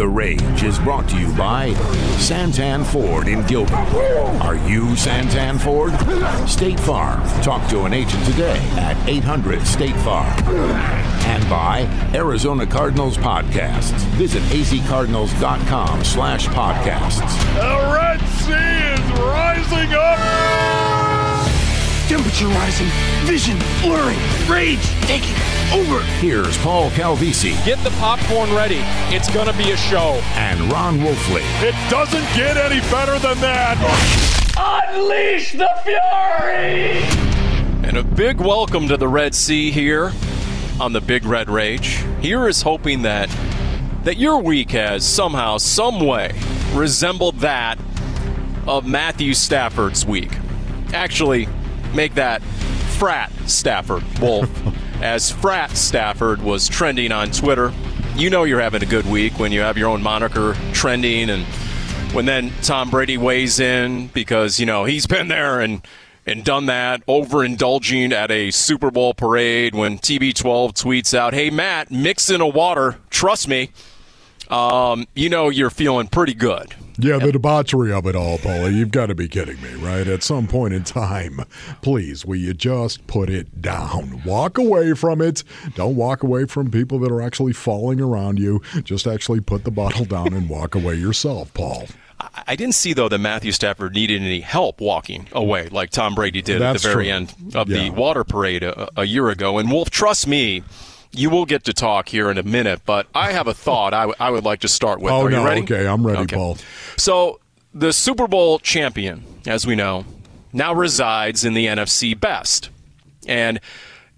The Rage is brought to you by Santan Ford in Gilbert. Are you Santan Ford? State Farm. Talk to an agent today at 800 State Farm. And by Arizona Cardinals Podcasts. Visit azcardinals.com slash podcasts. The Red Sea is rising up. Temperature rising, vision blurring, rage taking over. Here's Paul Calvisi Get the popcorn ready. It's going to be a show. and Ron Wolfley. It doesn't get any better than that. Unleash the fury! And a big welcome to the Red Sea here on the Big Red Rage. Here is hoping that that your week has somehow, some way resembled that of Matthew Stafford's week. Actually, make that frat Stafford Wolf, as frat Stafford was trending on Twitter. You know you're having a good week when you have your own moniker trending and when then Tom Brady weighs in because you know he's been there and and done that overindulging at a Super Bowl parade when TB12 tweets out, "Hey Matt, mix in a water, trust me." Um, you know you're feeling pretty good. Yeah, the debauchery of it all, Paulie. You've got to be kidding me, right? At some point in time, please, will you just put it down? Walk away from it. Don't walk away from people that are actually falling around you. Just actually put the bottle down and walk away yourself, Paul. I- didn't see though that Matthew Stafford needed any help walking away like Tom Brady did That's at the very true. end of Yeah. the water parade a, a year ago. And Wolf, trust me, you will get to talk here in a minute. But I have a thought I, w- I would like to start with. Oh, Are you no. ready? Okay, I'm ready, Okay. Paul. So the Super Bowl champion, as we know, now resides in the NFC best. And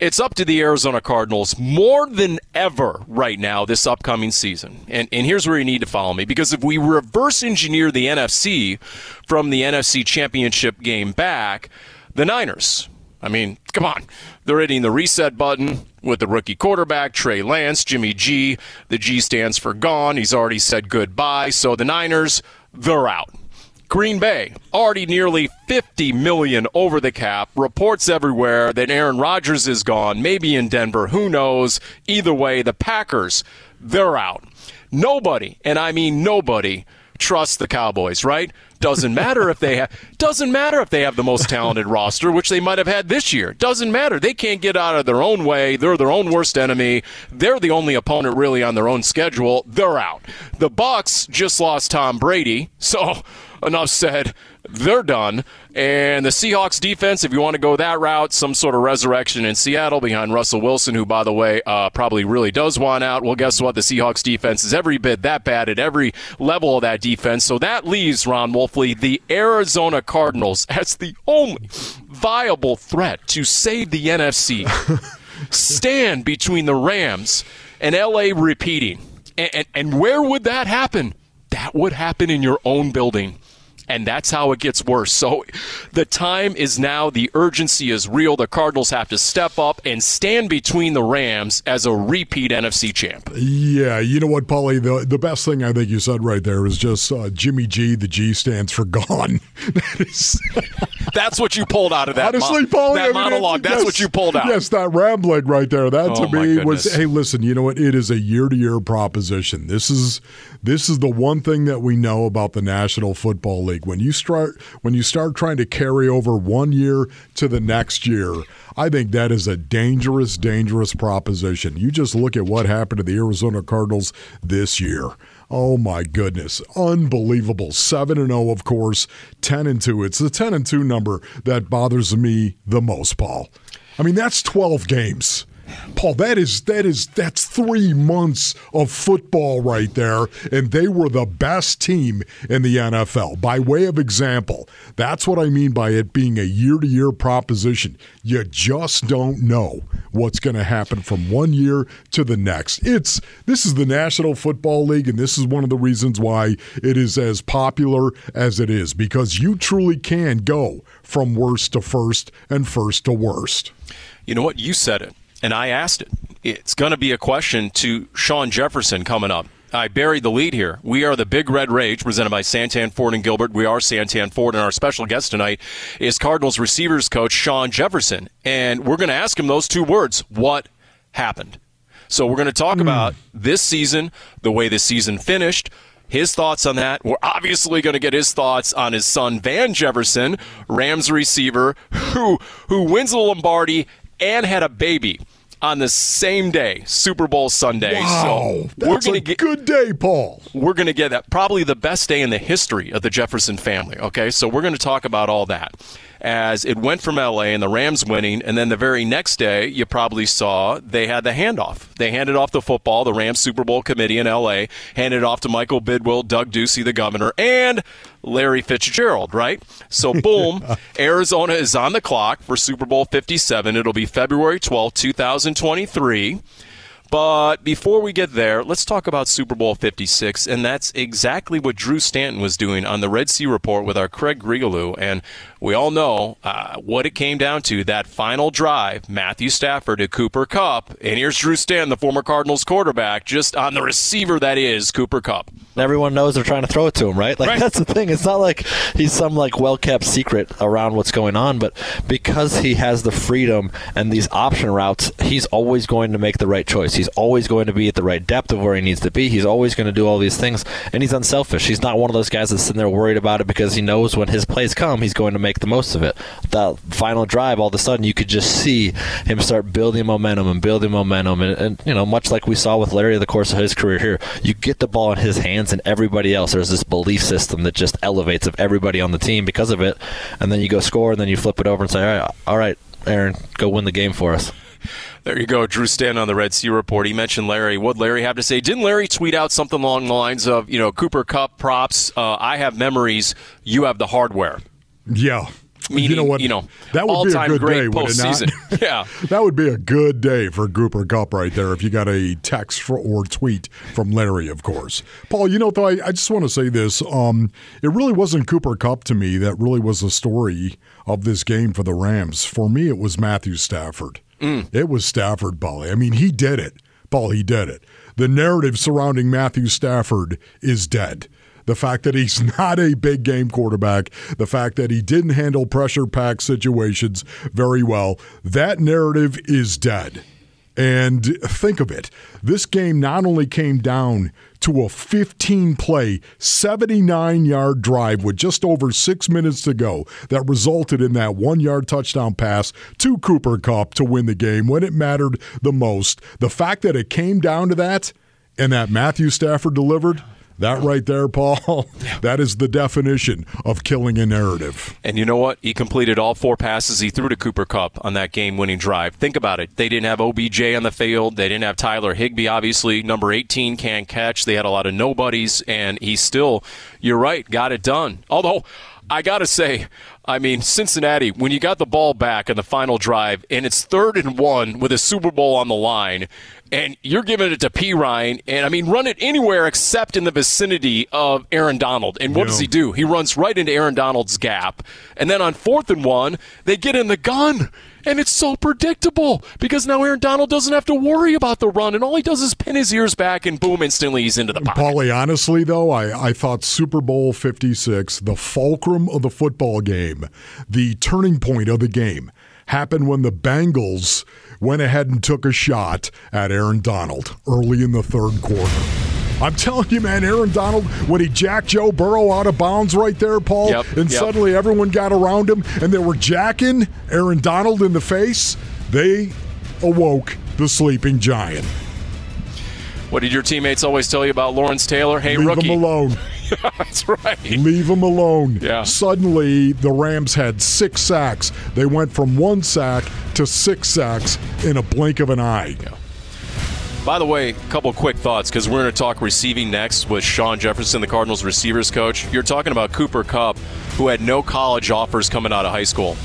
it's up to the Arizona Cardinals more than ever right now this upcoming season. And, and here's where you need to follow me because if we reverse engineer the NFC from the NFC championship game back, the Niners, I mean, come on. They're hitting the reset button with the rookie quarterback, Trey Lance, Jimmy G. The G stands for gone. He's already said goodbye. So the Niners, they're out. Green Bay, already nearly 50 million over the cap. Reports everywhere that Aaron Rodgers is gone, maybe in Denver, who knows. Either way, the Packers, they're out. Nobody, and I mean nobody, trusts the Cowboys, right? Doesn't matter if they have doesn't matter if they have the most talented roster, which they might have had this year. Doesn't matter. They can't get out of their own way. They're their own worst enemy. They're the only opponent really on their own schedule. They're out. The Bucs just lost Tom Brady, so enough said. They're done. And the Seahawks defense, if you want to go that route, some sort of resurrection in Seattle behind Russell Wilson, who, by the way, uh, probably really does want out. Well, guess what? The Seahawks defense is every bit that bad at every level of that defense. So that leaves, Ron Wolfley, the Arizona Cardinals as the only viable threat to save the NFC. Stand between the Rams and LA repeating. And, and, and where would that happen? That would happen in your own building. And that's how it gets worse. So the time is now. The urgency is real. The Cardinals have to step up and stand between the Rams as a repeat NFC champ. Yeah, you know what, Paulie? The, the best thing I think you said right there is just uh, Jimmy G. The G stands for gone. that is. That's what you pulled out of that, Honestly, mo- Paulie, that I mean, monologue. That's yes, what you pulled out. Yes, that rambling right there. That Oh, to me was. Hey, listen. You know what? It is a year-to-year proposition. This is this is the one thing that we know about the National Football League. When you start when you start trying to carry over one year to the next year, I think that is a dangerous, dangerous proposition. You just look at what happened to the Arizona Cardinals this year. Oh my goodness. Unbelievable. 7 and 0 of course, 10 and 2. It's the 10 and 2 number that bothers me the most, Paul. I mean, that's 12 games. Paul, that is that is that's three months of football right there, and they were the best team in the NFL. By way of example, that's what I mean by it being a year-to-year proposition. You just don't know what's going to happen from one year to the next. It's this is the National Football League, and this is one of the reasons why it is as popular as it is because you truly can go from worst to first and first to worst. You know what? You said it. And I asked it. It's going to be a question to Shawn Jefferson coming up. I buried the lead here. We are the Big Red Rage, presented by Santan Ford and Gilbert. We are Santan Ford, and our special guest tonight is Cardinals receivers coach Shawn Jefferson. And we're going to ask him those two words what happened? So we're going to talk mm. about this season, the way the season finished, his thoughts on that. We're obviously going to get his thoughts on his son Van Jefferson, Rams receiver, who who wins the Lombardi and had a baby on the same day, Super Bowl Sunday. Wow, so we're gonna get good day, Paul. We're going to get that probably the best day in the history of the Jefferson family. Okay, so we're going to talk about all that as it went from LA and the Rams winning, and then the very next day, you probably saw they had the handoff. They handed off the football, the Rams Super Bowl committee in LA handed it off to Michael Bidwill, Doug Ducey, the governor, and Larry Fitzgerald, right? So, boom, Arizona is on the clock for Super Bowl 57. It'll be February 12, 2023. But before we get there, let's talk about Super Bowl 56, and that's exactly what Drew Stanton was doing on the Red Sea Report with our Craig Grialou. And we all know uh, what it came down to that final drive, Matthew Stafford to Cooper Kupp. And here's Drew Stanton, the former Cardinals quarterback, just on the receiver that is Cooper Kupp. Everyone knows they're trying to throw it to him, right? Like right. that's the thing. It's not like he's some like well kept secret around what's going on, but because he has the freedom and these option routes, he's always going to make the right choice. He's always going to be at the right depth of where he needs to be. He's always going to do all these things, and he's unselfish. He's not one of those guys that's sitting there worried about it because he knows when his plays come, he's going to make the most of it. That final drive, all of a sudden, you could just see him start building momentum and building momentum. And, and you know, much like we saw with Larry the course of his career here, you get the ball in his hands and everybody else. There's this belief system that just elevates of everybody on the team because of it. And then you go score, and then you flip it over and say, all right, all right Aaron, go win the game for us. There you go, Drew Stanton on the Red Sea Report. He mentioned Larry. What Larry have to say? Didn't Larry tweet out something along the lines of, you know, Cooper Kupp props? Uh, I have memories. You have the hardware. Yeah, Meaning, you know what? You know, that would be a good day, would it not? yeah, that would be a good day for Cooper Kupp right there. If you got a text for, or tweet from Larry, of course. Paul, you know, though, I, I just want to say this: um, it really wasn't Cooper Kupp to me that really was the story of this game for the Rams. For me, it was Matthew Stafford. Mm. It was Stafford, Paul. I mean, he did it. Paul, he did it. The narrative surrounding Matthew Stafford is dead the fact that he's not a big game quarterback, the fact that he didn't handle pressure pack situations very well, that narrative is dead. And think of it this game not only came down to a 15 play, 79 yard drive with just over six minutes to go that resulted in that one yard touchdown pass to Cooper Kupp to win the game when it mattered the most. The fact that it came down to that and that Matthew Stafford delivered that right there, Paul, that is the definition of killing a narrative. And you know what? He completed all four passes he threw to Cooper Kupp on that game winning drive. Think about it. They didn't have OBJ on the field. They didn't have Tyler Higbee, obviously. Number 18 can't catch. They had a lot of nobodies, and he still, you're right, got it done. Although, I got to say, I mean, Cincinnati, when you got the ball back in the final drive and it's third and one with a Super Bowl on the line, and you're giving it to Perine, and I mean, run it anywhere except in the vicinity of Aaron Donald. And what yeah. does he do? He runs right into Aaron Donald's gap. And then on fourth and one, they get in the gun. And it's so predictable because now Aaron Donald doesn't have to worry about the run, and all he does is pin his ears back, and boom, instantly he's into the pocket. Paulie, honestly, though, I, I thought Super Bowl 56, the fulcrum of the football game, the turning point of the game, happened when the Bengals went ahead and took a shot at Aaron Donald early in the third quarter. I'm telling you, man, Aaron Donald, when he jacked Joe Burrow out of bounds right there, Paul, yep, and yep. suddenly everyone got around him and they were jacking Aaron Donald in the face, they awoke the sleeping giant. What did your teammates always tell you about Lawrence Taylor? Hey, Leave rookie. him alone. That's right. Leave him alone. Yeah. Suddenly, the Rams had six sacks. They went from one sack to six sacks in a blink of an eye. Yeah. By the way, a couple quick thoughts because we're going to talk receiving next with Shawn Jefferson, the Cardinals receivers coach. You're talking about Cooper Kupp, who had no college offers coming out of high school.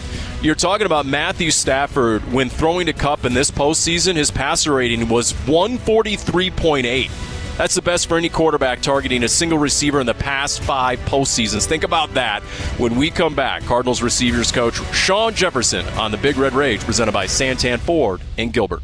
You're talking about Matthew Stafford when throwing to Kupp in this postseason, his passer rating was 143.8. That's the best for any quarterback targeting a single receiver in the past five postseasons. Think about that when we come back. Cardinals receivers coach Shawn Jefferson on the Big Red Rage, presented by Santan Ford and Gilbert.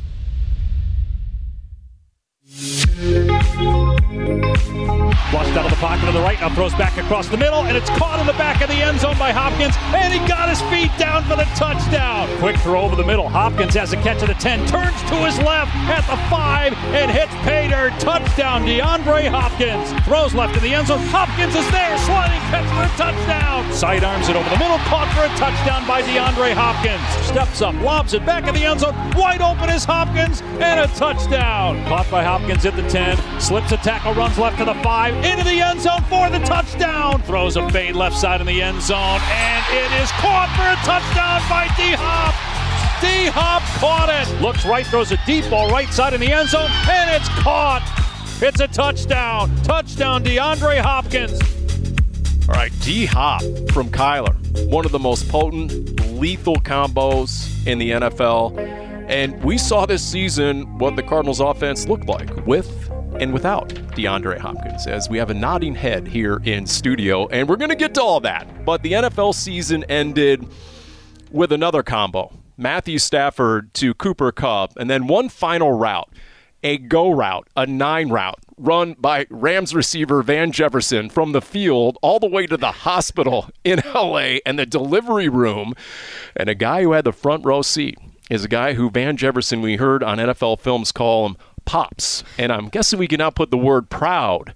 Flushed out of the pocket to the right, now throws back across the middle, and it's caught in the back of the end zone by Hopkins, and he got his feet down for the touchdown. Quick throw over the middle. Hopkins has a catch at the 10, turns to his left at the 5, and hits Pater. Touchdown, DeAndre Hopkins. Throws left in the end zone. Hopkins is there, sliding catch for a touchdown. Sidearms it over the middle, caught for a touchdown by DeAndre Hopkins. Steps up, lobs it back in the end zone. Wide open is Hopkins, and a touchdown. Caught by Hopkins at the 10, slips a tackle, runs left to the 5, into the end zone for the touchdown. Throws a fade left side in the end zone, and it is caught for a touchdown by D Hop. D Hop caught it. Looks right, throws a deep ball right side in the end zone, and it's caught. It's a touchdown. Touchdown, DeAndre Hopkins. All right, D Hop from Kyler, one of the most potent, lethal combos in the NFL. And we saw this season what the Cardinals offense looked like with and without DeAndre Hopkins, as we have a nodding head here in studio. And we're going to get to all that. But the NFL season ended with another combo Matthew Stafford to Cooper Kupp, and then one final route a go route, a nine route, run by Rams receiver Van Jefferson from the field all the way to the hospital in LA and the delivery room. And a guy who had the front row seat is a guy who Van Jefferson, we heard on NFL films, call him Pops. And I'm guessing we can now put the word proud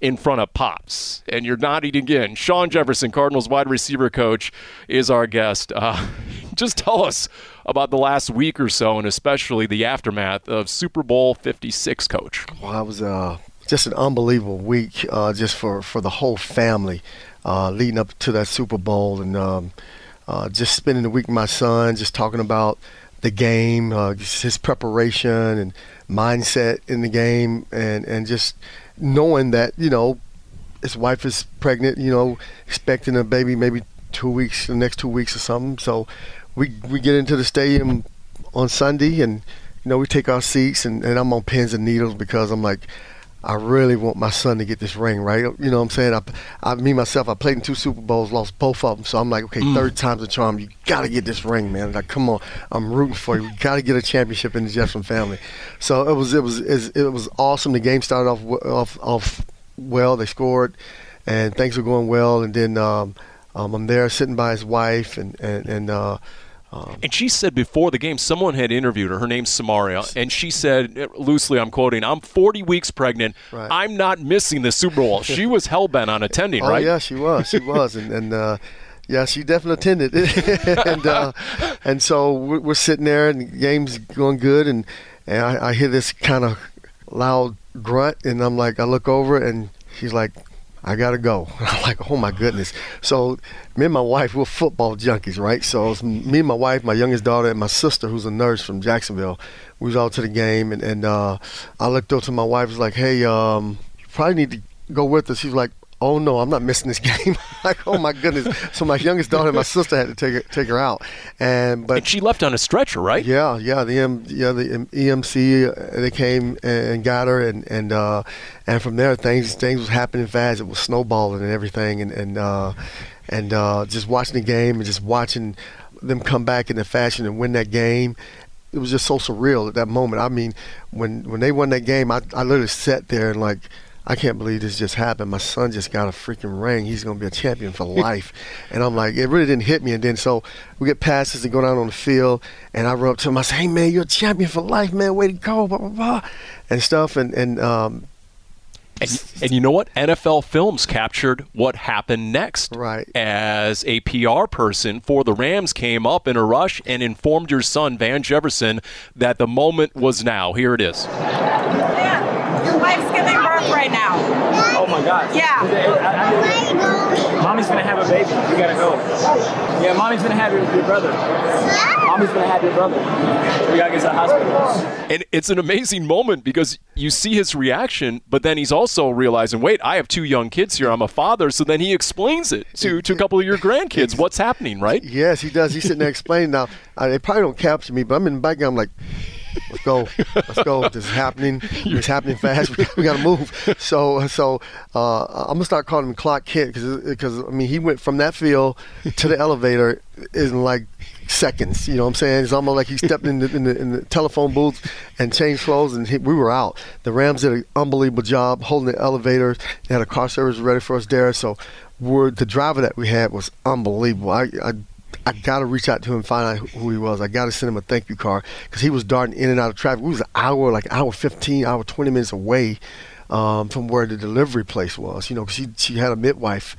in front of Pops. And you're nodding again. Shawn Jefferson, Cardinals wide receiver coach, is our guest. Uh, just tell us about the last week or so, and especially the aftermath of Super Bowl 56, coach. Well, it was uh, just an unbelievable week uh, just for, for the whole family uh, leading up to that Super Bowl. And um, uh, just spending the week with my son, just talking about the game, uh, his preparation and mindset in the game, and, and just knowing that, you know, his wife is pregnant, you know, expecting a baby maybe two weeks, the next two weeks or something. So we we get into the stadium on Sunday, and you know we take our seats, and, and I'm on pins and needles because I'm like, I really want my son to get this ring, right? You know what I'm saying? I, I me myself, I played in two Super Bowls, lost both of them, so I'm like, okay, mm. third time's a charm. You got to get this ring, man. Like, come on, I'm rooting for you. You got to get a championship in the Jefferson family. So it was it was it was awesome. The game started off off off well. They scored, and things were going well, and then. Um, um, I'm there sitting by his wife, and and, and uh, um, and she said before the game, someone had interviewed her. Her name's Samaria, and she said, loosely, I'm quoting, "I'm 40 weeks pregnant. Right. I'm not missing the Super Bowl." she was hell bent on attending, oh, right? yeah, she was. She was, and, and uh, yeah, she definitely attended. and uh, and so we're, we're, sitting there, and the game's going good, and and I, I hear this kind of loud grunt, and I'm like, I look over, and she's like, I gotta go. I'm like, oh my goodness. So me and my wife, we're football junkies, right? So it's me and my wife, my youngest daughter, and my sister, who's a nurse from Jacksonville. We was all to the game, and, and uh, I looked over to my wife, was like, hey, um, you probably need to go with us. She's like, oh no, I'm not missing this game. like, oh my goodness. So my youngest daughter and my sister had to take her, take her out, and but and she left on a stretcher, right? Yeah, yeah. The M, yeah the EMC uh, they came and got her, and and uh, and from there things things was happening fast. It was snowballing and everything, and and uh, and uh, just watching the game and just watching them come back in the fashion and win that game. It was just so surreal at that moment. I mean, when when they won that game, I I literally sat there and like I can't believe this just happened. My son just got a freaking ring. He's going to be a champion for life. and I'm like, it really didn't hit me. And then so we get passes and go down on the field, and I run up to him. I say, hey, man, you're a champion for life, man. Way to go, blah, blah, blah, and stuff. And, and, um, and, and, you know what? NFL Films captured what happened next. Right. As a PR person for the Rams came up in a rush and informed your son, Van Jefferson, that the moment was now. Here it is. Yeah. Your wife's giving birth right now. Oh my God. Yeah. Mommy's gonna have a baby. We gotta go. Yeah, mommy's gonna have your, your brother. Mommy's gonna have your brother. We gotta get to the hospital. And it's an amazing moment because you see his reaction, but then he's also realizing, wait, I have two young kids here. I'm a father. So then he explains it to, to a couple of your grandkids. What's happening, right? Yes, he does. He's sitting there explaining. Now, they probably don't capture me, but I'm in the background. I'm like, let's go, let's go. This is happening. It's happening fast. We, got to move. So, so uh, I'm gonna start calling him Clark Kent because, because I mean, he went from that field to the elevator in like seconds. You know what I'm saying? It's almost like he stepped in the, in the, in the telephone booth and changed clothes, and he, we were out. The Rams did an unbelievable job holding the elevator. They had a car service ready for us there. So we're, the driver that we had was unbelievable. I, I I got to reach out to him find out who he was. I got to send him a thank you card because he was darting in and out of traffic. We was an hour, like hour 15, hour 20 minutes away um, from where the delivery place was. You know, she she had a midwife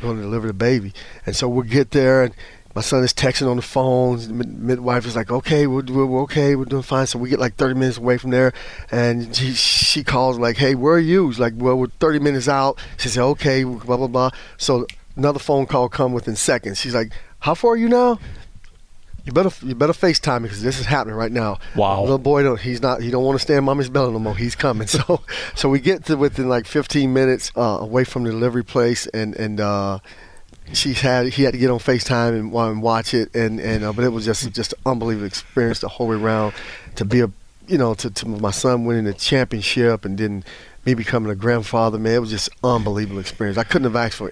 going to deliver the baby, and so we get there and my son is texting on the phone. The midwife is like, "Okay, we're, we're okay, we're doing fine." So we get like 30 minutes away from there, and she, she calls like, "Hey, where are you?" She's like, "Well, we're 30 minutes out." She said, "Okay, blah blah blah." So another phone call come within seconds. She's like, "How far are you now?" You better you better FaceTime me because this is happening right now. Wow. Little boy, don't, he's not he don't want to stay in mommy's belly no more. He's coming. So so we get to within like 15 minutes uh, away from the delivery place, and and. Uh, she had he had to get on FaceTime and, and watch it and and uh, but it was just just an unbelievable experience the whole way around to be a you know to, to my son winning the championship and then me becoming a grandfather man it was just unbelievable experience I couldn't have asked for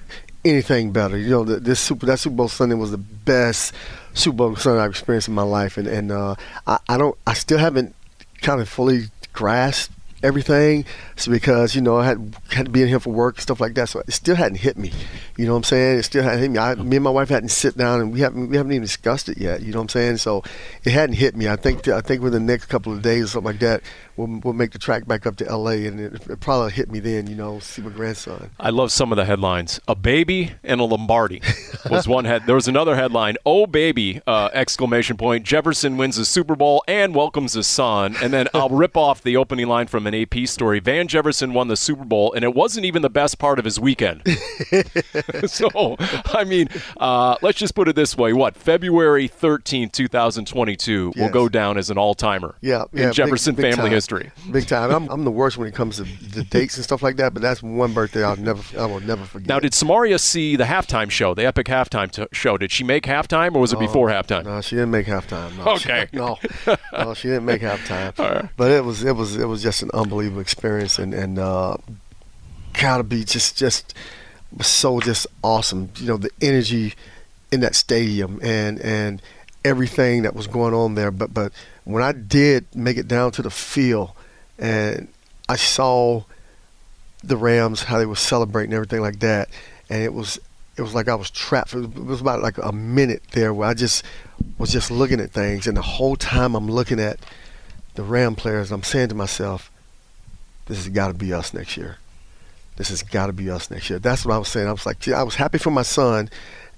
anything better you know the, this super that Super Bowl Sunday was the best Super Bowl Sunday I've experienced in my life and and uh, I, I don't I still haven't kind of fully grasped everything. It's because you know I had had to be in here for work and stuff like that, so it still hadn't hit me. You know what I'm saying? It still hadn't hit me. I, me and my wife hadn't sit down and we haven't we haven't even discussed it yet. You know what I'm saying? So it hadn't hit me. I think I think within the next couple of days or something like that, we'll, we'll make the track back up to L.A. and it, it probably hit me then. You know, see my grandson. I love some of the headlines. A baby and a Lombardi was one head. There was another headline. Oh baby! Uh, exclamation point. Jefferson wins the Super Bowl and welcomes his son. And then I'll rip off the opening line from an AP story. Van Jefferson won the Super Bowl, and it wasn't even the best part of his weekend. so, I mean, uh, let's just put it this way: what February 13, 2022, Yes. will go down as an all-timer Yeah, yeah, in big- Jefferson big family time. history. Big time. I'm, I'm the worst when it comes to the dates and stuff like that. But that's one birthday I'll never I will never forget. Now, did Samaria see the halftime show, the epic halftime t- show? Did she make halftime, or was it before halftime? No, she didn't make halftime. No, Okay. She, no, no, she didn't make halftime. But it was it was it was just an unbelievable experience, and and uh, gotta be just just so just awesome. You know the energy in that stadium and and everything that was going on there. But but when I did make it down to the field, and I saw the Rams how they were celebrating everything like that, and it was it was like I was trapped. It was about like a minute there where I just was just looking at things, and the whole time I'm looking at the Ram players, I'm saying to myself, "This has got to be us next year. This has got to be us next year." That's what I was saying. I was like, I was happy for my son,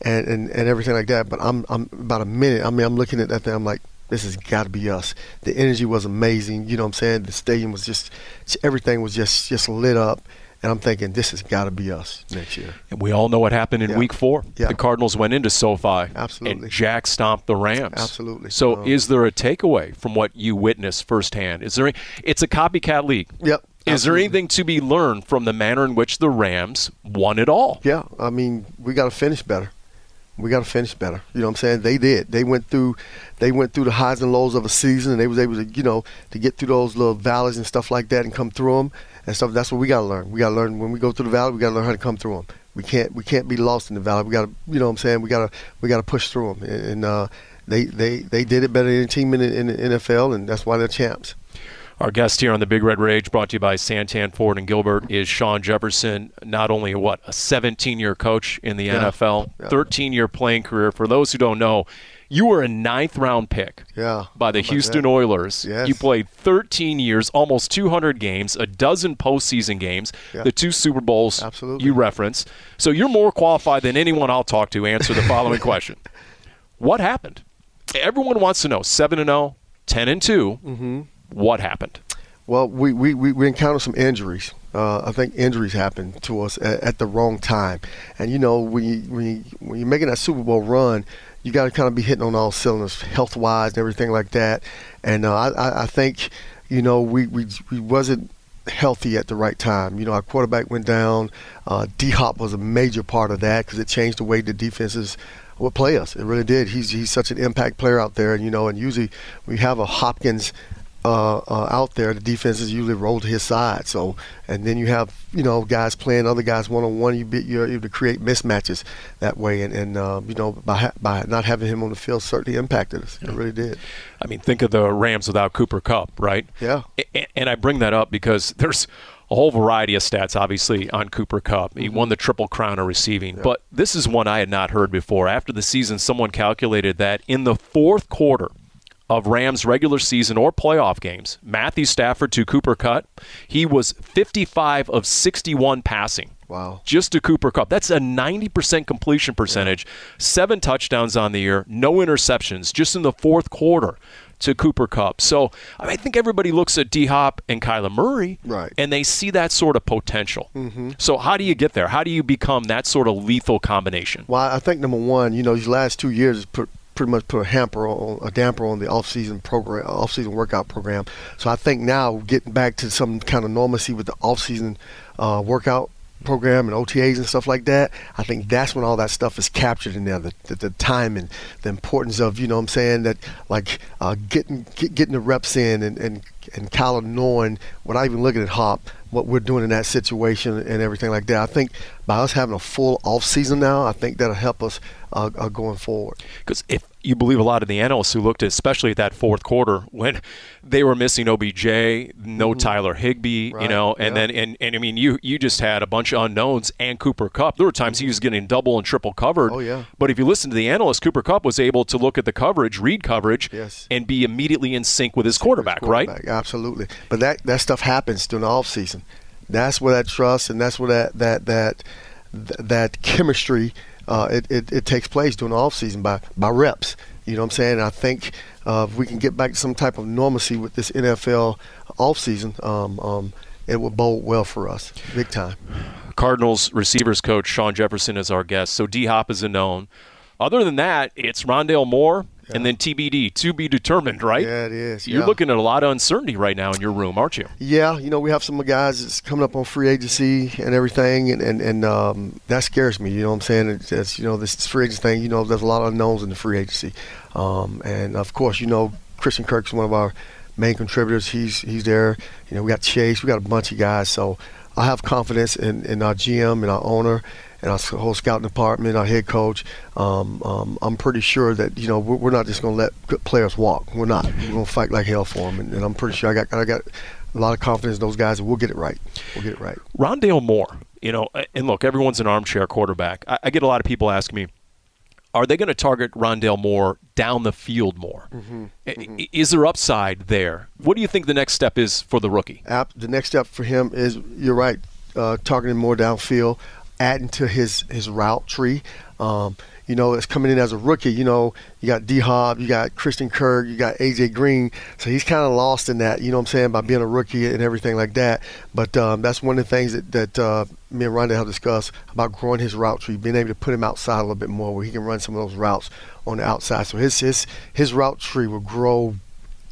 and, and and everything like that. But I'm I'm about a minute. I mean, I'm looking at that thing. I'm like. This has got to be us. The energy was amazing. You know what I'm saying? The stadium was just, everything was just just lit up. And I'm thinking, this has got to be us next year. And we all know what happened in Yeah. week four. Yeah. The Cardinals went into SoFi Absolutely. and Jack stomped the Rams. Absolutely. So Um, is there a takeaway from what you witnessed firsthand? Is there any, it's a copycat league. Yep. Is there anything to be learned from the manner in which the Rams won it all? Yeah, I mean, we got to finish better. We got to finish better. You know what I'm saying? They did. They went through, they went through the highs and lows of a season, and they was able to, you know, to get through those little valleys and stuff like that and come through them and stuff. That's what we got to learn. We got to learn when we go through the valley. We got to learn how to come through them. We can't, we can't be lost in the valley. We got to, you know what I'm saying? We got to, we got to push through them. And, uh, they, they, they did it better than any team in, the- in the NFL, and that's why they're champs. Our guest here on the Big Red Rage, brought to you by Santan Ford and Gilbert, is Shawn Jefferson. Not only what a 17-year coach in the Yeah. NFL, 13-year playing career. For those who don't know, you were a ninth-round pick Yeah. by the Houston that? Oilers. Yes. You played 13 years, almost 200 games, a dozen postseason games, Yeah. the two Super Bowls Absolutely. you reference. So you're more qualified than anyone I'll talk to answer the following question: What happened? Everyone wants to know. Seven and 0, 10 and 2 Mm-hmm. What happened? Well, we, we, we, encountered some injuries. Uh, I think injuries happened to us at, at the wrong time. And, you know, when, you, when, you, when you're making that Super Bowl run, you got to kind of be hitting on all cylinders, health wise and everything like that. And uh, I, I- I think, you know, we, we, we wasn't healthy at the right time. You know, our quarterback went down. Uh, D Hop was a major part of that because it changed the way the defenses would play us. It really did. He's he's such an impact player out there, and you know, and usually we have a Hopkins uh, uh, out there, the defenses usually roll to his side. So, and then you have you know guys playing other guys one on one. You be, you're able to create mismatches that way, and, and uh, you know by ha- by not having him on the field certainly impacted us. It really did. I mean, think of the Rams without Cooper Kupp, right? Yeah. A- And I bring that up because there's a whole variety of stats, obviously, on Cooper Kupp. He won the Triple Crown of receiving, but this is one I had not heard before. After the season, someone calculated that in the fourth quarter of Rams regular season or playoff games, Matthew Stafford to Cooper Kupp, he was 55 of 61 passing. Wow. Just to Cooper Kupp. That's a 90% completion percentage, seven touchdowns on the year, no interceptions, just in the fourth quarter to Cooper Kupp. So I, mean, I think everybody looks at D Hop and Kyler Murray, Right. and they see that sort of potential. Mm-hmm. So how do you get there? How do you become that sort of lethal combination? Well, I think number one, you know, these last two years has put pretty much put a hamper on a damper on the off-season program, off-season workout program. So I think now getting back to some kind of normalcy with the off-season uh, workout program and OTAs and stuff like that, I think that's when all that stuff is captured in there. The, the, the time and the importance of, you know what I'm saying, that like uh, getting get, getting the reps in and, and, and Kyler knowing, without even looking at Hop, what we're doing in that situation and everything like that. I think by us having a full off season now, I think that'll help us uh, uh, going forward. Because if you believe a lot of the analysts who looked at, especially at that fourth quarter when they were missing OBJ, no Tyler Higbee, you Mm-hmm. Right, know, and yeah. then and, and I mean you you just had a bunch of unknowns and Cooper Kupp. There were times he was getting double and triple covered. Oh, yeah. But if you listen to the analysts, Cooper Kupp was able to look at the coverage, read coverage, Yes. and be immediately in sync with his quarterback, right? Quarterback, Absolutely. But that that stuff happens during the off season. That's where that trust and that's where that that that that chemistry uh, it, it, it takes place during the off season by by reps. You know what I'm saying? I think uh, if we can get back to some type of normalcy with this NFL off season, um, um, it will bode well for us, big time. Cardinals receivers coach Shawn Jefferson is our guest. So D Hop is a known. Other than that, it's Rondale Moore and then TBD, to be determined, right? Yeah, it is. You're yeah. looking at a lot of uncertainty right now in your room, aren't you? Yeah, you know, we have some guys that's coming up on free agency and everything, and, and, and um, that scares me. You know what I'm saying? It's, it's, you know, this free agency thing, you know, there's a lot of unknowns in the free agency. Um, and, of course, you know, Christian Kirk's one of our main contributors. He's he's there. You know, we got Chase. We got a bunch of guys. So I have confidence in, in our GM and our owner and our whole scouting department, our head coach. Um, um, I'm pretty sure that you know we're, we're not just going to let good players walk. We're not. We're going to fight like hell for them, and, and I'm pretty sure I got I got a lot of confidence in those guys, and we'll get it right. We'll get it right. Rondale Moore, you know, and look, everyone's an armchair quarterback. I, I get a lot of people asking me, are they going to target Rondale Moore down the field more? I- I- Is there upside there? What do you think the next step is for the rookie? The next step for him is you're right, uh, targeting more downfield, adding to his his route tree. Um, you know, it's coming in as a rookie. You know, you got D Hop, you got Christian Kirk, you got AJ Green. So he's kind of lost in that. You know what I'm saying by being a rookie and everything like that. But um, that's one of the things that that uh, me and Rondell have discussed about growing his route tree, being able to put him outside a little bit more, where he can run some of those routes on the outside. So his his his route tree will grow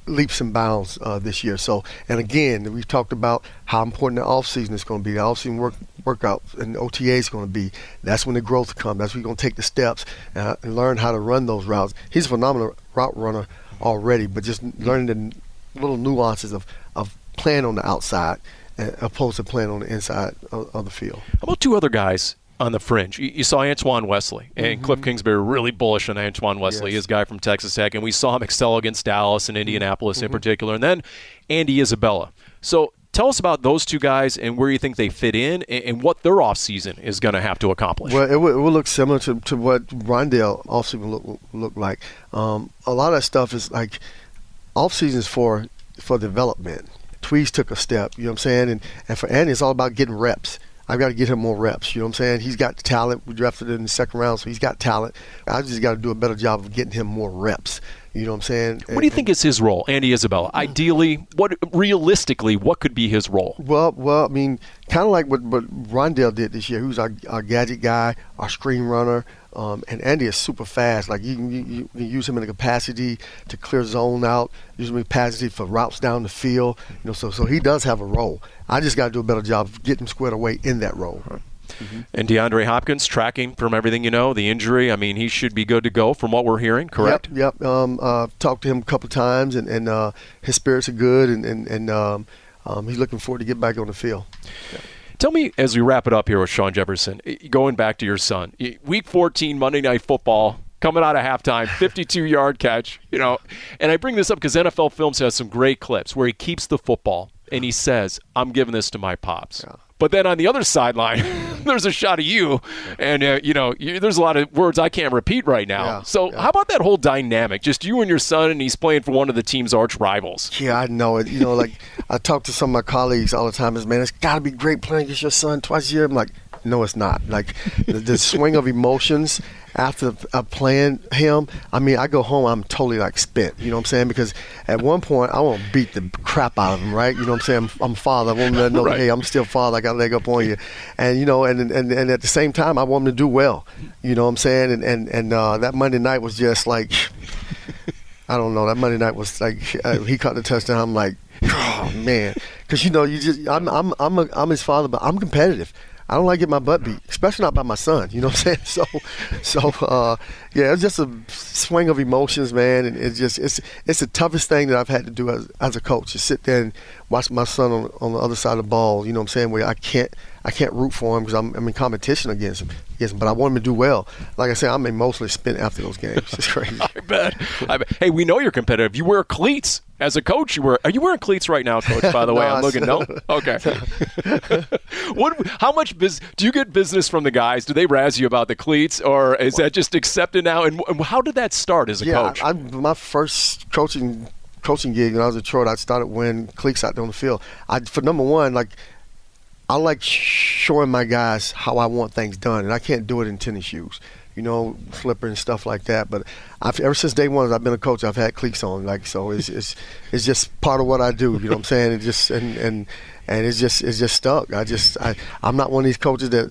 leaps and bounds uh, this year. So, and again, we've talked about how important the off season is going to be. The off season work workout and OTA is going to be. That's when the growth comes. That's when you're going to take the steps uh, and learn how to run those routes. He's a phenomenal route runner already, but just learning the little nuances of of playing on the outside uh, opposed to playing on the inside of, of the field. How about two other guys on the fringe? You, you saw Antoine Wesley, and mm-hmm. Cliff Kingsbury really bullish on Antoine Wesley, Yes. his guy from Texas Tech, and we saw him excel against Dallas and mm-hmm. Indianapolis in mm-hmm. particular, and then Andy Isabella. So tell us about those two guys and where you think they fit in and, and what their offseason is going to have to accomplish. Well, it will, it will look similar to, to what Rondell offseason will look, look like. Um, a lot of that stuff is like off seasons for for development. Tweez took a step, you know what I'm saying? And, and for Andy, it's all about getting reps. I've got to get him more reps. You know what I'm saying? He's got talent. We drafted him in the second round, so he's got talent. I just got to do a better job of getting him more reps. You know what I'm saying? what do you think is his role, Andy Isabella? Ideally, what realistically, what could be his role? Well, well, I mean, kind of like what, what Rondell did this year. Who's our, our gadget guy, our screen runner, um, and Andy is super fast. Like you can, you, you can use him in the capacity to clear zone out, use him in capacity for routes down the field. You know, so so he does have a role. I just got to do a better job of getting him squared away in that role. And DeAndre Hopkins tracking from everything you know, the injury. I mean, he should be good to go from what we're hearing. Correct. Yep. Yep. Um, uh, talked to him a couple times, and, and uh, his spirits are good, and and, and um, um, he's looking forward to get back on the field. Tell me as we wrap it up here with Shawn Jefferson, going back to your son, Week 14 Monday Night Football coming out of halftime, 52 yard catch. You know, and I bring this up because NFL Films has some great clips where he keeps the football and he says, "I'm giving this to my pops." Yeah. But then on the other sideline, there's a shot of you, and uh, you know, you, there's a lot of words I can't repeat right now. Yeah, so yeah. how about that whole dynamic? Just you and your son, and he's playing for one of the team's arch rivals. Yeah, I know it. You know, like I talk to some of my colleagues all the time. Is man, it's got to be great playing against your son twice a year. I'm like, no, it's not. Like the, the swing of emotions after uh, playing him, I mean, I go home, I'm totally like spent. You know what I'm saying? Because at one point, I want to beat the crap out of him, right? You know what I'm saying? I'm, I'm father. I want to know, right. hey, I'm still father. I got a leg up on you, and you know, and and and at the same time, I want him to do well. You know what I'm saying? And and and uh, that Monday night was just like, I don't know. That Monday night was like uh, he caught the touchdown. I'm like, oh man, because you know, you just I'm I'm I'm a, I'm his father, but I'm competitive. I don't like getting my butt beat, especially not by my son. You know what I'm saying? So, so uh, yeah, it's just a swing of emotions, man, and it's just it's it's the toughest thing that I've had to do as, as a coach to sit there and watch my son on, on the other side of the ball. You know what I'm saying? Where I can't I can't root for him because I'm, I'm, in competition against him. Yes, but I want him to do well. Like I said, I'm mostly spent after those games. It's crazy. I bet. I bet. Hey, we know you're competitive. You wear cleats as a coach. You wear. Are you wearing cleats right now, coach? By the way, I'm looking. No. Okay. what? How much business do you get business from the guys? Do they razz you about the cleats, or is that just accepted now? And how did that start as a yeah, coach? I, my first coaching coaching gig when I was at Detroit, I started wearing cleats out there on the field. I for number one, like I like showing my guys how I want things done, and I can't do it in tennis shoes, you know, slipper and stuff like that. But I've, ever since day one, I've been a coach. I've had cleats on, like so. It's it's it's just part of what I do. You know what I'm saying? It just and and and it's just it's just stuck. I just I I'm not one of these coaches that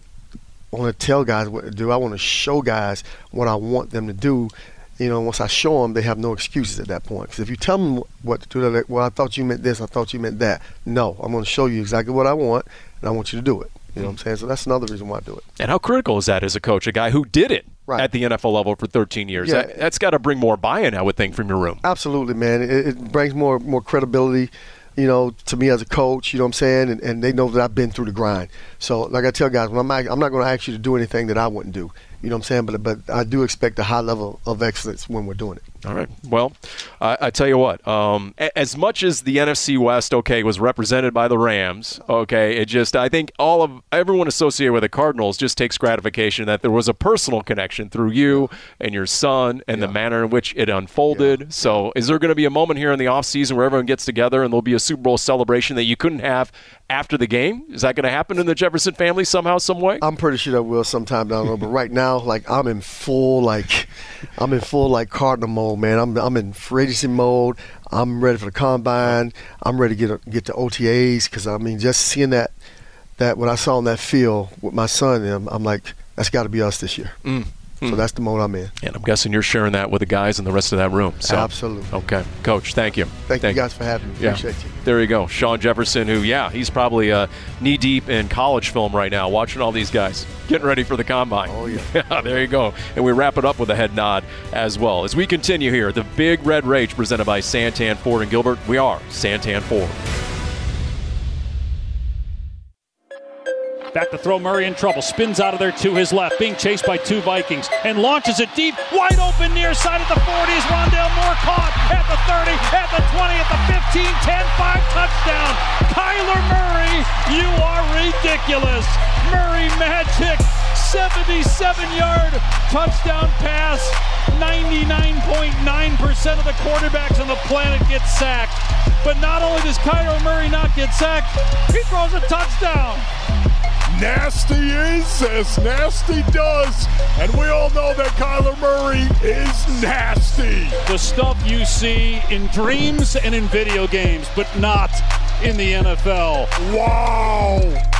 want to tell guys what to do. I want to show guys what I want them to do you know, once I show them, they have no excuses at that point. Because if you tell them what to do, they're like, well, I thought you meant this, I thought you meant that. No, I'm going to show you exactly what I want, and I want you to do it. You know what I'm saying? So that's another reason why I do it. And how critical is that as a coach, a guy who did it right. at the NFL level for 13 years? Yeah. That, has got to bring more buy-in, I would think, from your room. Absolutely, man. It, it, brings more more credibility, you know, to me as a coach. You know what I'm saying? And, and they know that I've been through the grind. So, like I tell guys, when I'm, I'm not going to ask you to do anything that I wouldn't do. You know what I'm saying? But but I do expect a high level of excellence when we're doing it. All right. Well, I, I tell you what. Um, as much as the NFC West, okay, was represented by the Rams, okay, it just I think all of everyone associated with the Cardinals just takes gratification that there was a personal connection through you and your son and yeah. the manner in which it unfolded. Yeah. So, is there going to be a moment here in the offseason where everyone gets together and there'll be a Super Bowl celebration that you couldn't have after the game? Is that going to happen in the Jefferson family somehow, some way? I'm pretty sure that will sometime down the road. But right now, like I'm in full like I'm in full like Cardinal mode, man. I'm I'm in racing mode. I'm ready for the combine. I'm ready to get get to OTAs because I mean, just seeing that that what I saw on that field with my son, I'm, I'm like, that's got to be us this year. Mm. So hmm. that's the mode I'm in. And I'm guessing you're sharing that with the guys in the rest of that room. So, Absolutely. Okay. Coach, thank you. Thank, thank you guys for having me. Yeah. Appreciate you. There you go. Shawn Jefferson, who, yeah, he's probably uh, knee deep in college film right now, watching all these guys getting ready for the combine. Oh, yeah. yeah. there you go. And we wrap it up with a head nod as well. As we continue here, the Big Red Rage presented by Santan Ford and Gilbert. We are Santan Ford. Back to throw Murray in trouble. Spins out of there to his left, being chased by two Vikings, and launches it deep, wide open near side at the 40s. Rondale Moore caught at the 30, at the 20, at the 15, 10, 5 touchdown. Kyler Murray, you are ridiculous. Murray magic, 77 yard touchdown pass. 99.9% of the quarterbacks on the planet get sacked. But not only does Kyler Murray not get sacked, he throws a touchdown. Nasty is as nasty does. And we all know that Kyler Murray is nasty. The stuff you see in dreams and in video games, but not in the NFL. Wow.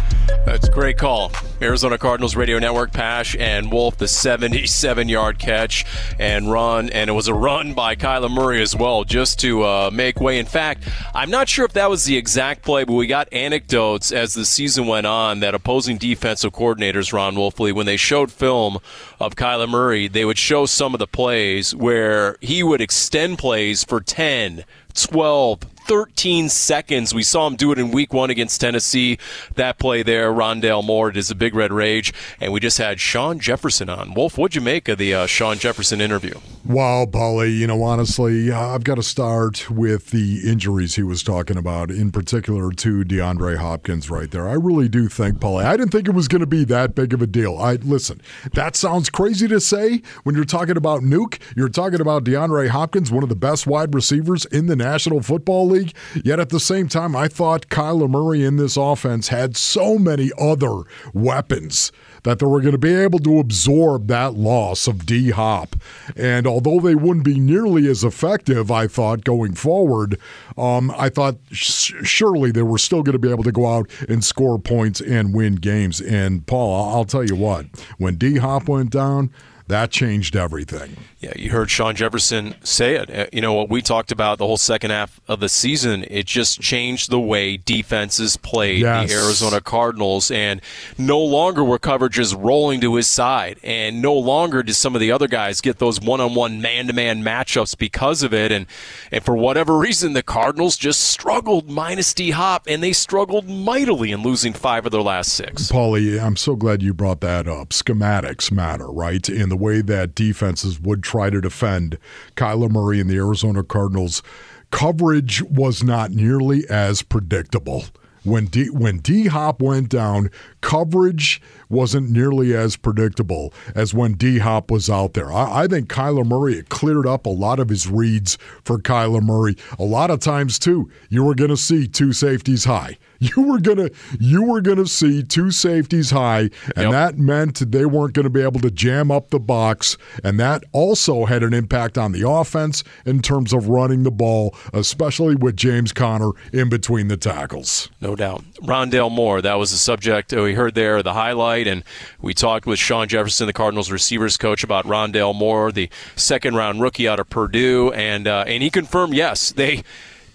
That's a great call. Arizona Cardinals Radio Network, Pash and Wolf, the 77 yard catch and run. And it was a run by Kyler Murray as well, just to uh, make way. In fact, I'm not sure if that was the exact play, but we got anecdotes as the season went on that opposing defensive coordinators, Ron Wolfley, when they showed film of Kyler Murray, they would show some of the plays where he would extend plays for 10, 12, 13 seconds. We saw him do it in week one against Tennessee. That play there, Rondell Moore, it is a big red rage. And we just had Shawn Jefferson on. Wolf, what'd you make of the uh, Shawn Jefferson interview? Wow, Paulie, you know, honestly, uh, I've got to start with the injuries he was talking about, in particular to DeAndre Hopkins right there. I really do think, Paulie, I didn't think it was going to be that big of a deal. I Listen, that sounds crazy to say when you're talking about Nuk. You're talking about DeAndre Hopkins, one of the best wide receivers in the National Football league. Yet at the same time, I thought Kyler Murray in this offense had so many other weapons that they were going to be able to absorb that loss of D Hop. And although they wouldn't be nearly as effective, I thought going forward, um, I thought sh- surely they were still going to be able to go out and score points and win games. And Paul, I'll tell you what, when D Hop went down, that changed everything. Yeah, you heard Shawn Jefferson say it. Uh, you know what we talked about the whole second half of the season. It just changed the way defenses played yes. the Arizona Cardinals, and no longer were coverages rolling to his side, and no longer did some of the other guys get those one-on-one man-to-man matchups because of it. And and for whatever reason, the Cardinals just struggled minus D Hop, and they struggled mightily in losing five of their last six. Paulie, I'm so glad you brought that up. Schematics matter, right? In the way that defenses would try to defend Kyler Murray and the Arizona Cardinals, coverage was not nearly as predictable. When D when D Hop went down, coverage wasn't nearly as predictable as when D Hop was out there. I, I, think Kyler Murray cleared up a lot of his reads for Kyler Murray. A lot of times too, you were going to see two safeties high. You were gonna you were gonna see two safeties high, and yep. that meant they weren't going to be able to jam up the box, and that also had an impact on the offense in terms of running the ball, especially with James Conner in between the tackles. No doubt. Rondale Moore, that was the subject oh, we heard there, the highlight, and we talked with Shawn Jefferson, the Cardinals receivers coach, about Rondale Moore, the second round rookie out of Purdue, and uh, and he confirmed yes they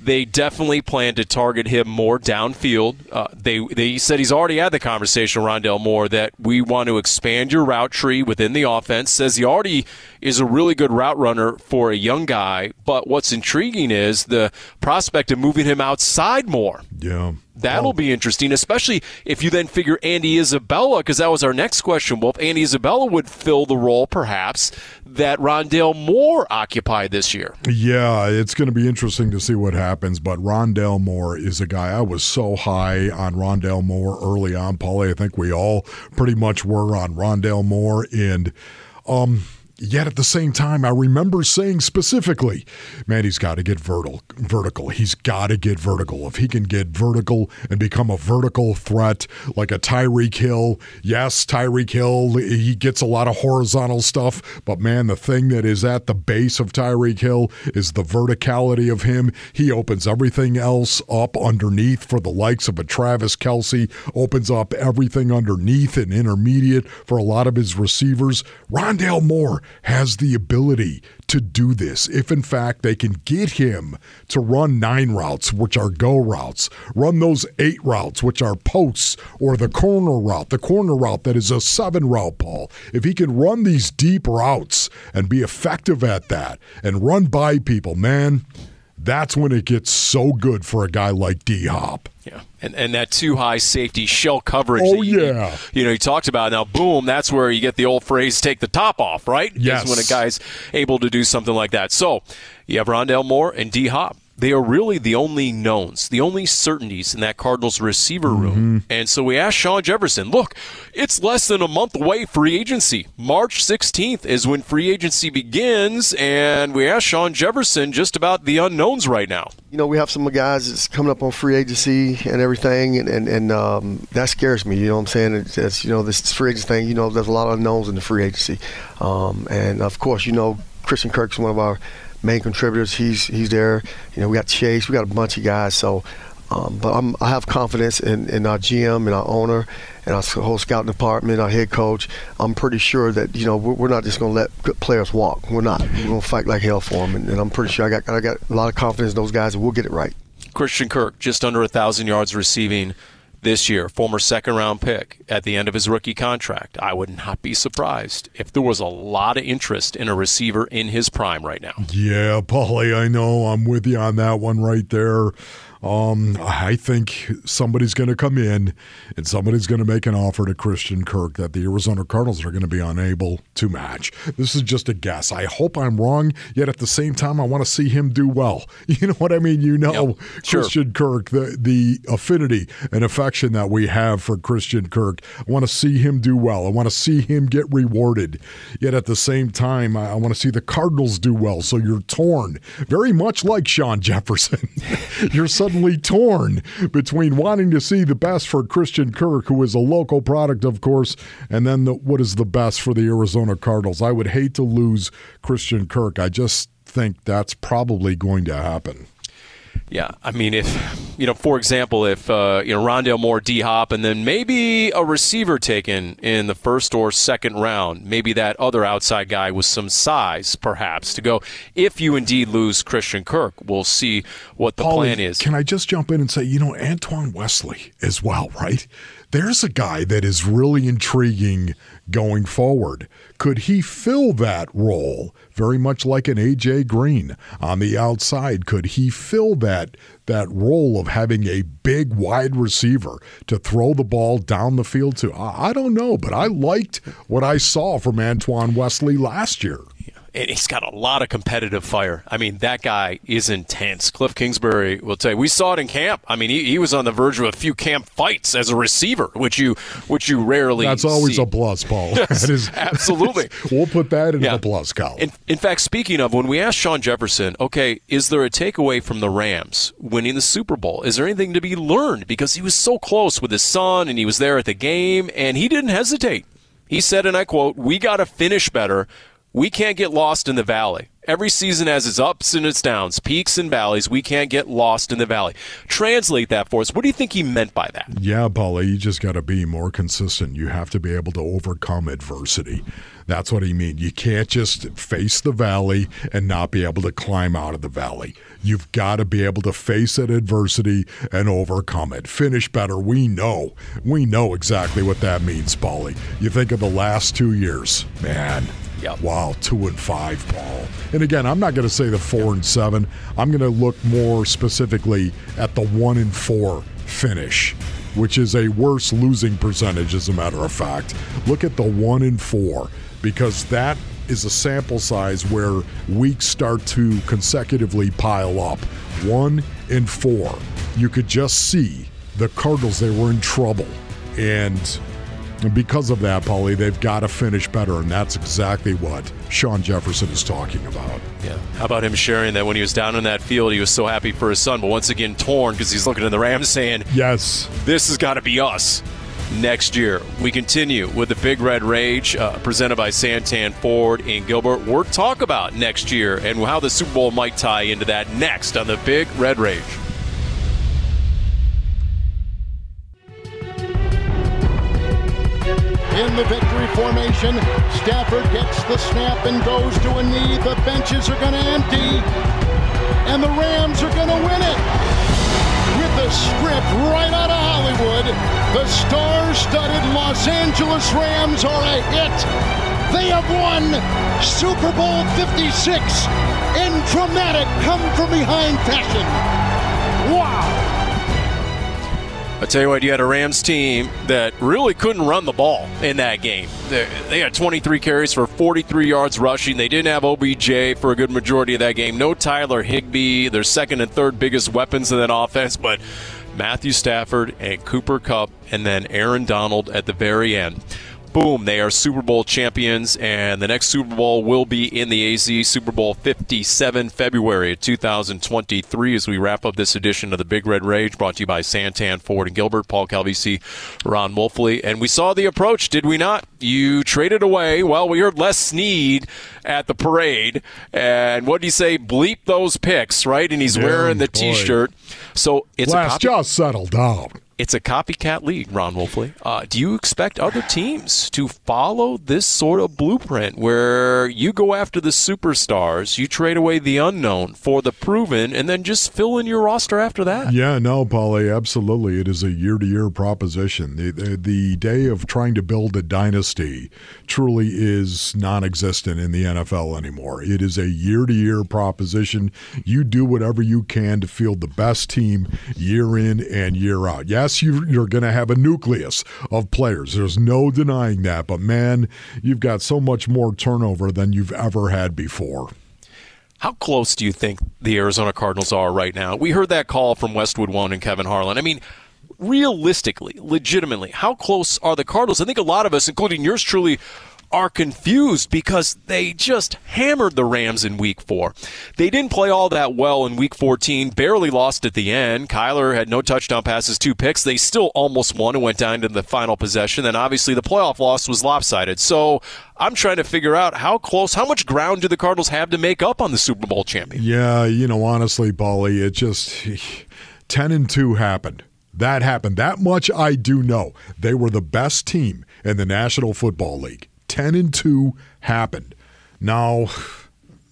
they definitely plan to target him more downfield. Uh, they they said he's already had the conversation, Rondale Moore, that we want to expand your route tree within the offense. Says he already is a really good route runner for a young guy. But what's intriguing is the prospect of moving him outside more. Yeah. That'll oh. be interesting, especially if you then figure Andy Isabella, because that was our next question. Well, if Andy Isabella would fill the role, perhaps, that Rondale Moore occupied this year. Yeah, it's going to be interesting to see what happens. But Rondale Moore is a guy I was so high on Rondale Moore early on, Paulie. I think we all pretty much were on Rondale Moore. And, um, Yet at the same time, I remember saying specifically, man, he's got to get vertical. Vertical. He's got to get vertical. If he can get vertical and become a vertical threat like a Tyreek Hill, yes, Tyreek Hill, he gets a lot of horizontal stuff, but man, the thing that is at the base of Tyreek Hill is the verticality of him. He opens everything else up underneath for the likes of a Travis Kelce, opens up everything underneath and intermediate for a lot of his receivers. Rondale Moore has the ability to do this. If in fact they can get him to run nine routes, which are go routes, run those eight routes, which are posts, or the corner route, the corner route that is a seven route, Paul. If he can run these deep routes and be effective at that and run by people, man, that's when it gets so good for a guy like D Hop. Yeah, and and that too high safety shell coverage. Oh you, yeah, you know you talked about now. Boom, that's where you get the old phrase "take the top off." Right? Yes, Is when a guy's able to do something like that. So you have Rondale Moore and D Hop they are really the only knowns, the only certainties in that Cardinals receiver room. Mm-hmm. And so we asked Shawn Jefferson, look, it's less than a month away free agency. March 16th is when free agency begins. And we asked Shawn Jefferson just about the unknowns right now. You know, we have some guys that's coming up on free agency and everything, and, and, and um, that scares me. You know what I'm saying? It's, it's, you know, this free agency thing, you know, there's a lot of unknowns in the free agency. Um, and of course, you know, Christian Kirk's one of our main contributors. He's he's there. You know, we got Chase. We got a bunch of guys. So Um, but I'm, I have confidence in, in our GM and our owner and our whole scouting department, our head coach. I'm pretty sure that you know we're, we're not just going to let good players walk. We're not. We're going to fight like hell for them, and, and I'm pretty sure I got I got a lot of confidence in those guys, and we'll get it right. Christian Kirk, just under a thousand yards receiving this year, former second round pick at the end of his rookie contract. I would not be surprised if there was a lot of interest in a receiver in his prime right now. Yeah, Paulie, I know. I'm with you on that one right there. Um, I think somebody's going to come in and somebody's going to make an offer to Christian Kirk that the Arizona Cardinals are going to be unable to match. This is just a guess. I hope I'm wrong, yet at the same time, I want to see him do well. You know what I mean? You know, yep, sure. Christian Kirk, the, the affinity and affection that we have for Christian Kirk. I want to see him do well. I want to see him get rewarded. Yet at the same time, I, I want to see the Cardinals do well. So you're torn, very much like Shawn Jefferson. you're suddenly torn between wanting to see the best for Christian Kirk, who is a local product, of course, and then the, what is the best for the Arizona Cardinals. I would hate to lose Christian Kirk. I just think that's probably going to happen. Yeah, I mean, if you know, for example, if uh, you know Rondale Moore, D Hop, and then maybe a receiver taken in the first or second round, maybe that other outside guy with some size, perhaps, to go. If you indeed lose Christian Kirk, we'll see what the Paulie, plan is. Can I just jump in and say, you know, Antoine Wesley as well, right? There's a guy that is really intriguing going forward. Could he fill that role very much like an AJ Green on the outside? Could he fill that that role of having a big wide receiver to throw the ball down the field to? I, I don't know, but I liked what I saw from Antoine Wesley last year and he's got a lot of competitive fire. I mean, that guy is intense. Cliff Kingsbury will tell you. We saw it in camp. I mean, he, he was on the verge of a few camp fights as a receiver, which you which you rarely. That's always see. a plus, Paul. Yes, that is absolutely. we'll put that in Yeah. the plus column. In, in fact, speaking of, when we asked Shawn Jefferson, okay, is there a takeaway from the Rams winning the Super Bowl? Is there anything to be learned? Because he was so close with his son and he was there at the game and he didn't hesitate. He said, and I quote, We got to finish better. We can't get lost in the valley. Every season has its ups and its downs, peaks and valleys. We can't get lost in the valley. Translate that for us. What do you think he meant by that? Yeah, Paula, you just got to be more consistent. You have to be able to overcome adversity. That's what he mean. You can't just face the valley and not be able to climb out of the valley. You've got to be able to face that adversity and overcome it. Finish better. We know. We know exactly what that means, Paulie. You think of the last two years, man. Yep. Wow, two and five, Paul. And again, I'm not going to say the four and seven. I'm going to look more specifically at the one and four finish, which is a worse losing percentage, as a matter of fact. Look at the one and four because that is a sample size where weeks start to consecutively pile up. One and four. You could just see the Cardinals, they were in trouble. And and because of that, Paulie, they've got to finish better, and that's exactly what Shawn Jefferson is talking about. Yeah. How about him sharing that when he was down in that field, he was so happy for his son, but once again torn because he's looking at the Rams saying, Yes. This has got to be us next year. We continue with the Big Red Rage uh, presented by Santan Ford in Gilbert. We'll talk about next year and how the Super Bowl might tie into that next on the Big Red Rage. In the victory formation. Stafford gets the snap and goes to a knee. The benches are going to empty, and the Rams are going to win it. With the script right out of Hollywood, the star-studded Los Angeles Rams are a hit. They have won Super Bowl 56 in dramatic come-from-behind fashion. Wow! I tell you what, you had a Rams team that really couldn't run the ball in that game. They, had 23 carries for 43 yards rushing. They didn't have OBJ for a good majority of that game. No Tyler Higbee, their second and third biggest weapons in that offense, but Matthew Stafford and Cooper Kupp and then Aaron Donald at the very end. Boom, they are Super Bowl champions, and the next Super Bowl will be in the AZ Super Bowl 57, February of 2023. As we wrap up this edition of the Big Red Rage, brought to you by Santan Ford and Gilbert, Paul Calvisi, Ron Wolfley, and we saw the approach, did we not? You traded away. Well, we heard Les Snead at the parade, and what did he say? Bleep those picks, right? And he's Yeah, wearing the boy. T-shirt. So it's a copy- just settle down. It's a copycat league, Ron Wolfley. Uh, do you expect other teams to follow this sort of blueprint where you go after the superstars, you trade away the unknown for the proven, and then just fill in your roster after that? Yeah, no, Paulie, absolutely. It is a year to year proposition. The, the, the day of trying to build a dynasty truly is non existent in the NFL anymore. It is a year to year proposition. You do whatever you can to field the best team year in and year out. Yes, you, you're going to have a nucleus of players. There's no denying that. But man, you've got so much more turnover than you've ever had before. How close do you think the Arizona Cardinals are right now? We heard that call from Westwood One and Kevin Harlan. I mean, realistically, legitimately, how close are the Cardinals? I think a lot of us, including yours truly, are confused because they just hammered the Rams in week four. They didn't play all that well in week 14, barely lost at the end. Kyler had no touchdown passes, two picks. They still almost won and went down to the final possession. Then obviously the playoff loss was lopsided. So I'm trying to figure out how close, how much ground do the Cardinals have to make up on the Super Bowl champion? Yeah, you know, honestly, Paulie, it just 10 and 2 happened. That happened. That much I do know. They were the best team in the National Football League. 10 and 2 happened. Now,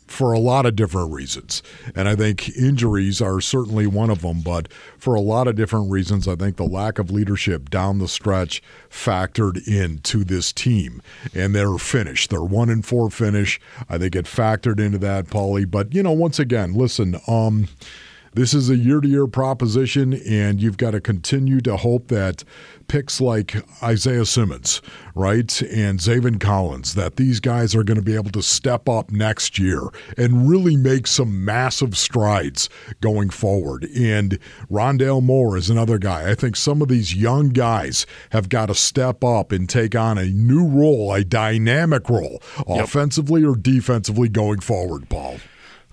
for a lot of different reasons. And I think injuries are certainly one of them, but for a lot of different reasons, I think the lack of leadership down the stretch factored into this team. And they're finished. They're one and four finish. I think it factored into that, Paulie. But you know, once again, listen, um, this is a year to year proposition, and you've got to continue to hope that picks like Isaiah Simmons, right, and Zaven Collins, that these guys are going to be able to step up next year and really make some massive strides going forward. And Rondale Moore is another guy. I think some of these young guys have got to step up and take on a new role, a dynamic role, offensively or defensively going forward, Paul.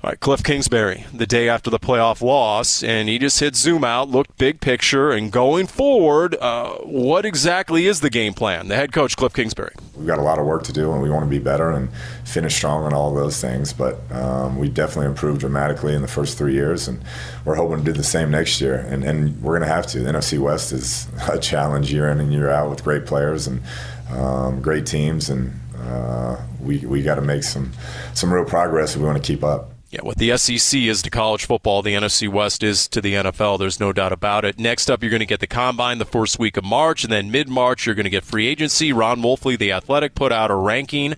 Right, Cliff Kingsbury, the day after the playoff loss, and he just hit zoom out, looked big picture, and going forward, uh, what exactly is the game plan? The head coach, Cliff Kingsbury. We've got a lot of work to do, and we want to be better and finish strong and all those things. But um, we definitely improved dramatically in the first three years, and we're hoping to do the same next year. And, and we're going to have to. The NFC West is a challenge year in and year out with great players and um, great teams, and uh, we we got to make some some real progress if we want to keep up. Yeah, what the SEC is to college football, the NFC West is to the NFL. There's no doubt about it. Next up, you're going to get the combine the first week of March, and then mid March, you're going to get free agency. Ron Wolfley, the athletic, put out a ranking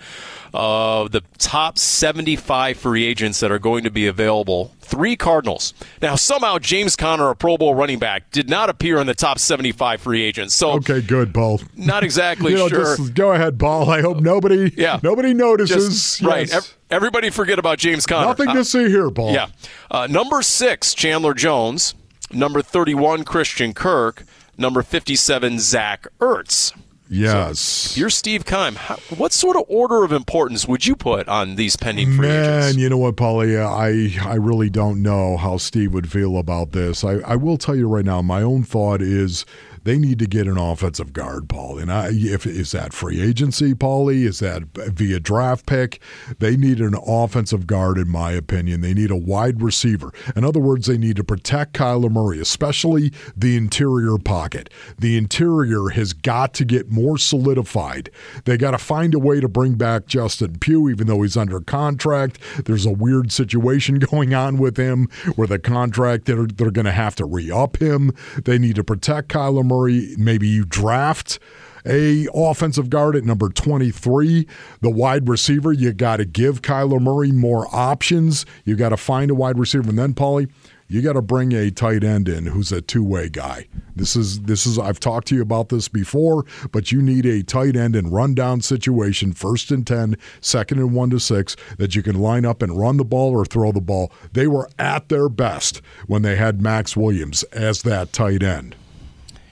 of the top 75 free agents that are going to be available. Three Cardinals. Now, somehow James Conner, a Pro Bowl running back, did not appear in the top 75 free agents. So, Okay, good, Paul. not exactly you know, sure. just go ahead, Paul. I hope nobody, Yeah. nobody notices. Just- right. Ev- everybody forget about James Conner. Nothing Uh, to see here, Paul. Yeah. Uh, number six, Chandler Jones. Number 31, Christian Kirk. Number 57, Zach Ertz. Yes. If you're Steve how, what sort of order of importance would you put on these pending free Man, agents? you know what, Paulie? I I really don't know how Steve would feel about this. I, I will tell you right now, my own thought is they need to get an offensive guard, Paul. And I, if is that free agency, Paulie? Is that via draft pick? They need an offensive guard, in my opinion. They need a wide receiver. In other words, they need to protect Kyler Murray, especially the interior pocket. The interior has got to get more solidified. They got to find a way to bring back Justin Pugh, even though he's under contract. There's a weird situation going on with him where the contract they're, they're going to have to re up him. They need to protect Kyler Murray. Maybe you draft a offensive guard at number 23 the wide receiver you got to give Kyler Murray more options. You got to find a wide receiver. And then Paulie you got to bring a tight end in who's a two-way guy. This is this is I've talked to you about this before but you need a tight end in rundown situation first and 10 second and 1 to 6 that you can line up and run the ball or throw the ball. They were at their best when they had Maxx Williams as that tight end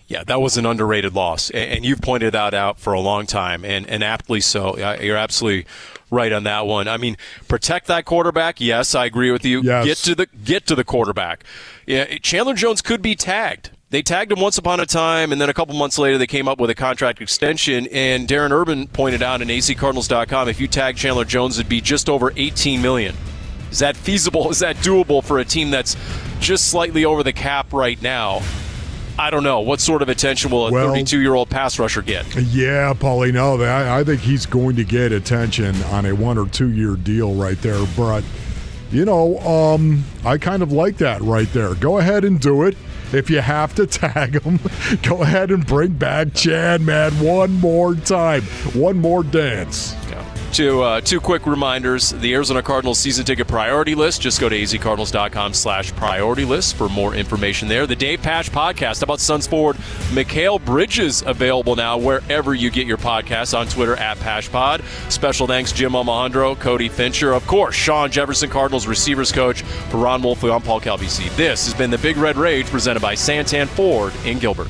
Yeah, that was an underrated loss, and you've pointed that out for a long time, and, and aptly so. You're absolutely right on that one. I mean, protect that quarterback. Yes, I agree with you. Yes. Get to the get to the quarterback. Yeah, Chandler Jones could be tagged. They tagged him once upon a time, and then a couple months later, they came up with a contract extension. And Darren Urban pointed out in AZCardinals.com, if you tag Chandler Jones, it'd be just over 18 million. Is that feasible? Is that doable for a team that's just slightly over the cap right now? I don't know. What sort of attention will a Well- 32 year old pass rusher get? Yeah, Paulie, no, I, I think he's going to get attention on a one or two year deal right there. But, you know, um, I kind of like that right there. Go ahead and do it. If you have to tag him, go ahead and bring back Chad, man, one more time. One more dance. Two, uh, two quick reminders. The Arizona Cardinals season ticket priority list. Just go to azcardinals.com slash priority list for more information there. The Dave Pasch podcast about Suns forward Mikal Bridges available now wherever you get your podcasts on Twitter at PashPod. Special thanks Jim Alejandro, Cody Fincher, of course, Shawn Jefferson, Cardinals receivers coach. For Ron Wolfley, I'm Paul Calvisi. This has been the Big Red Rage presented by Santan Ford in Gilbert.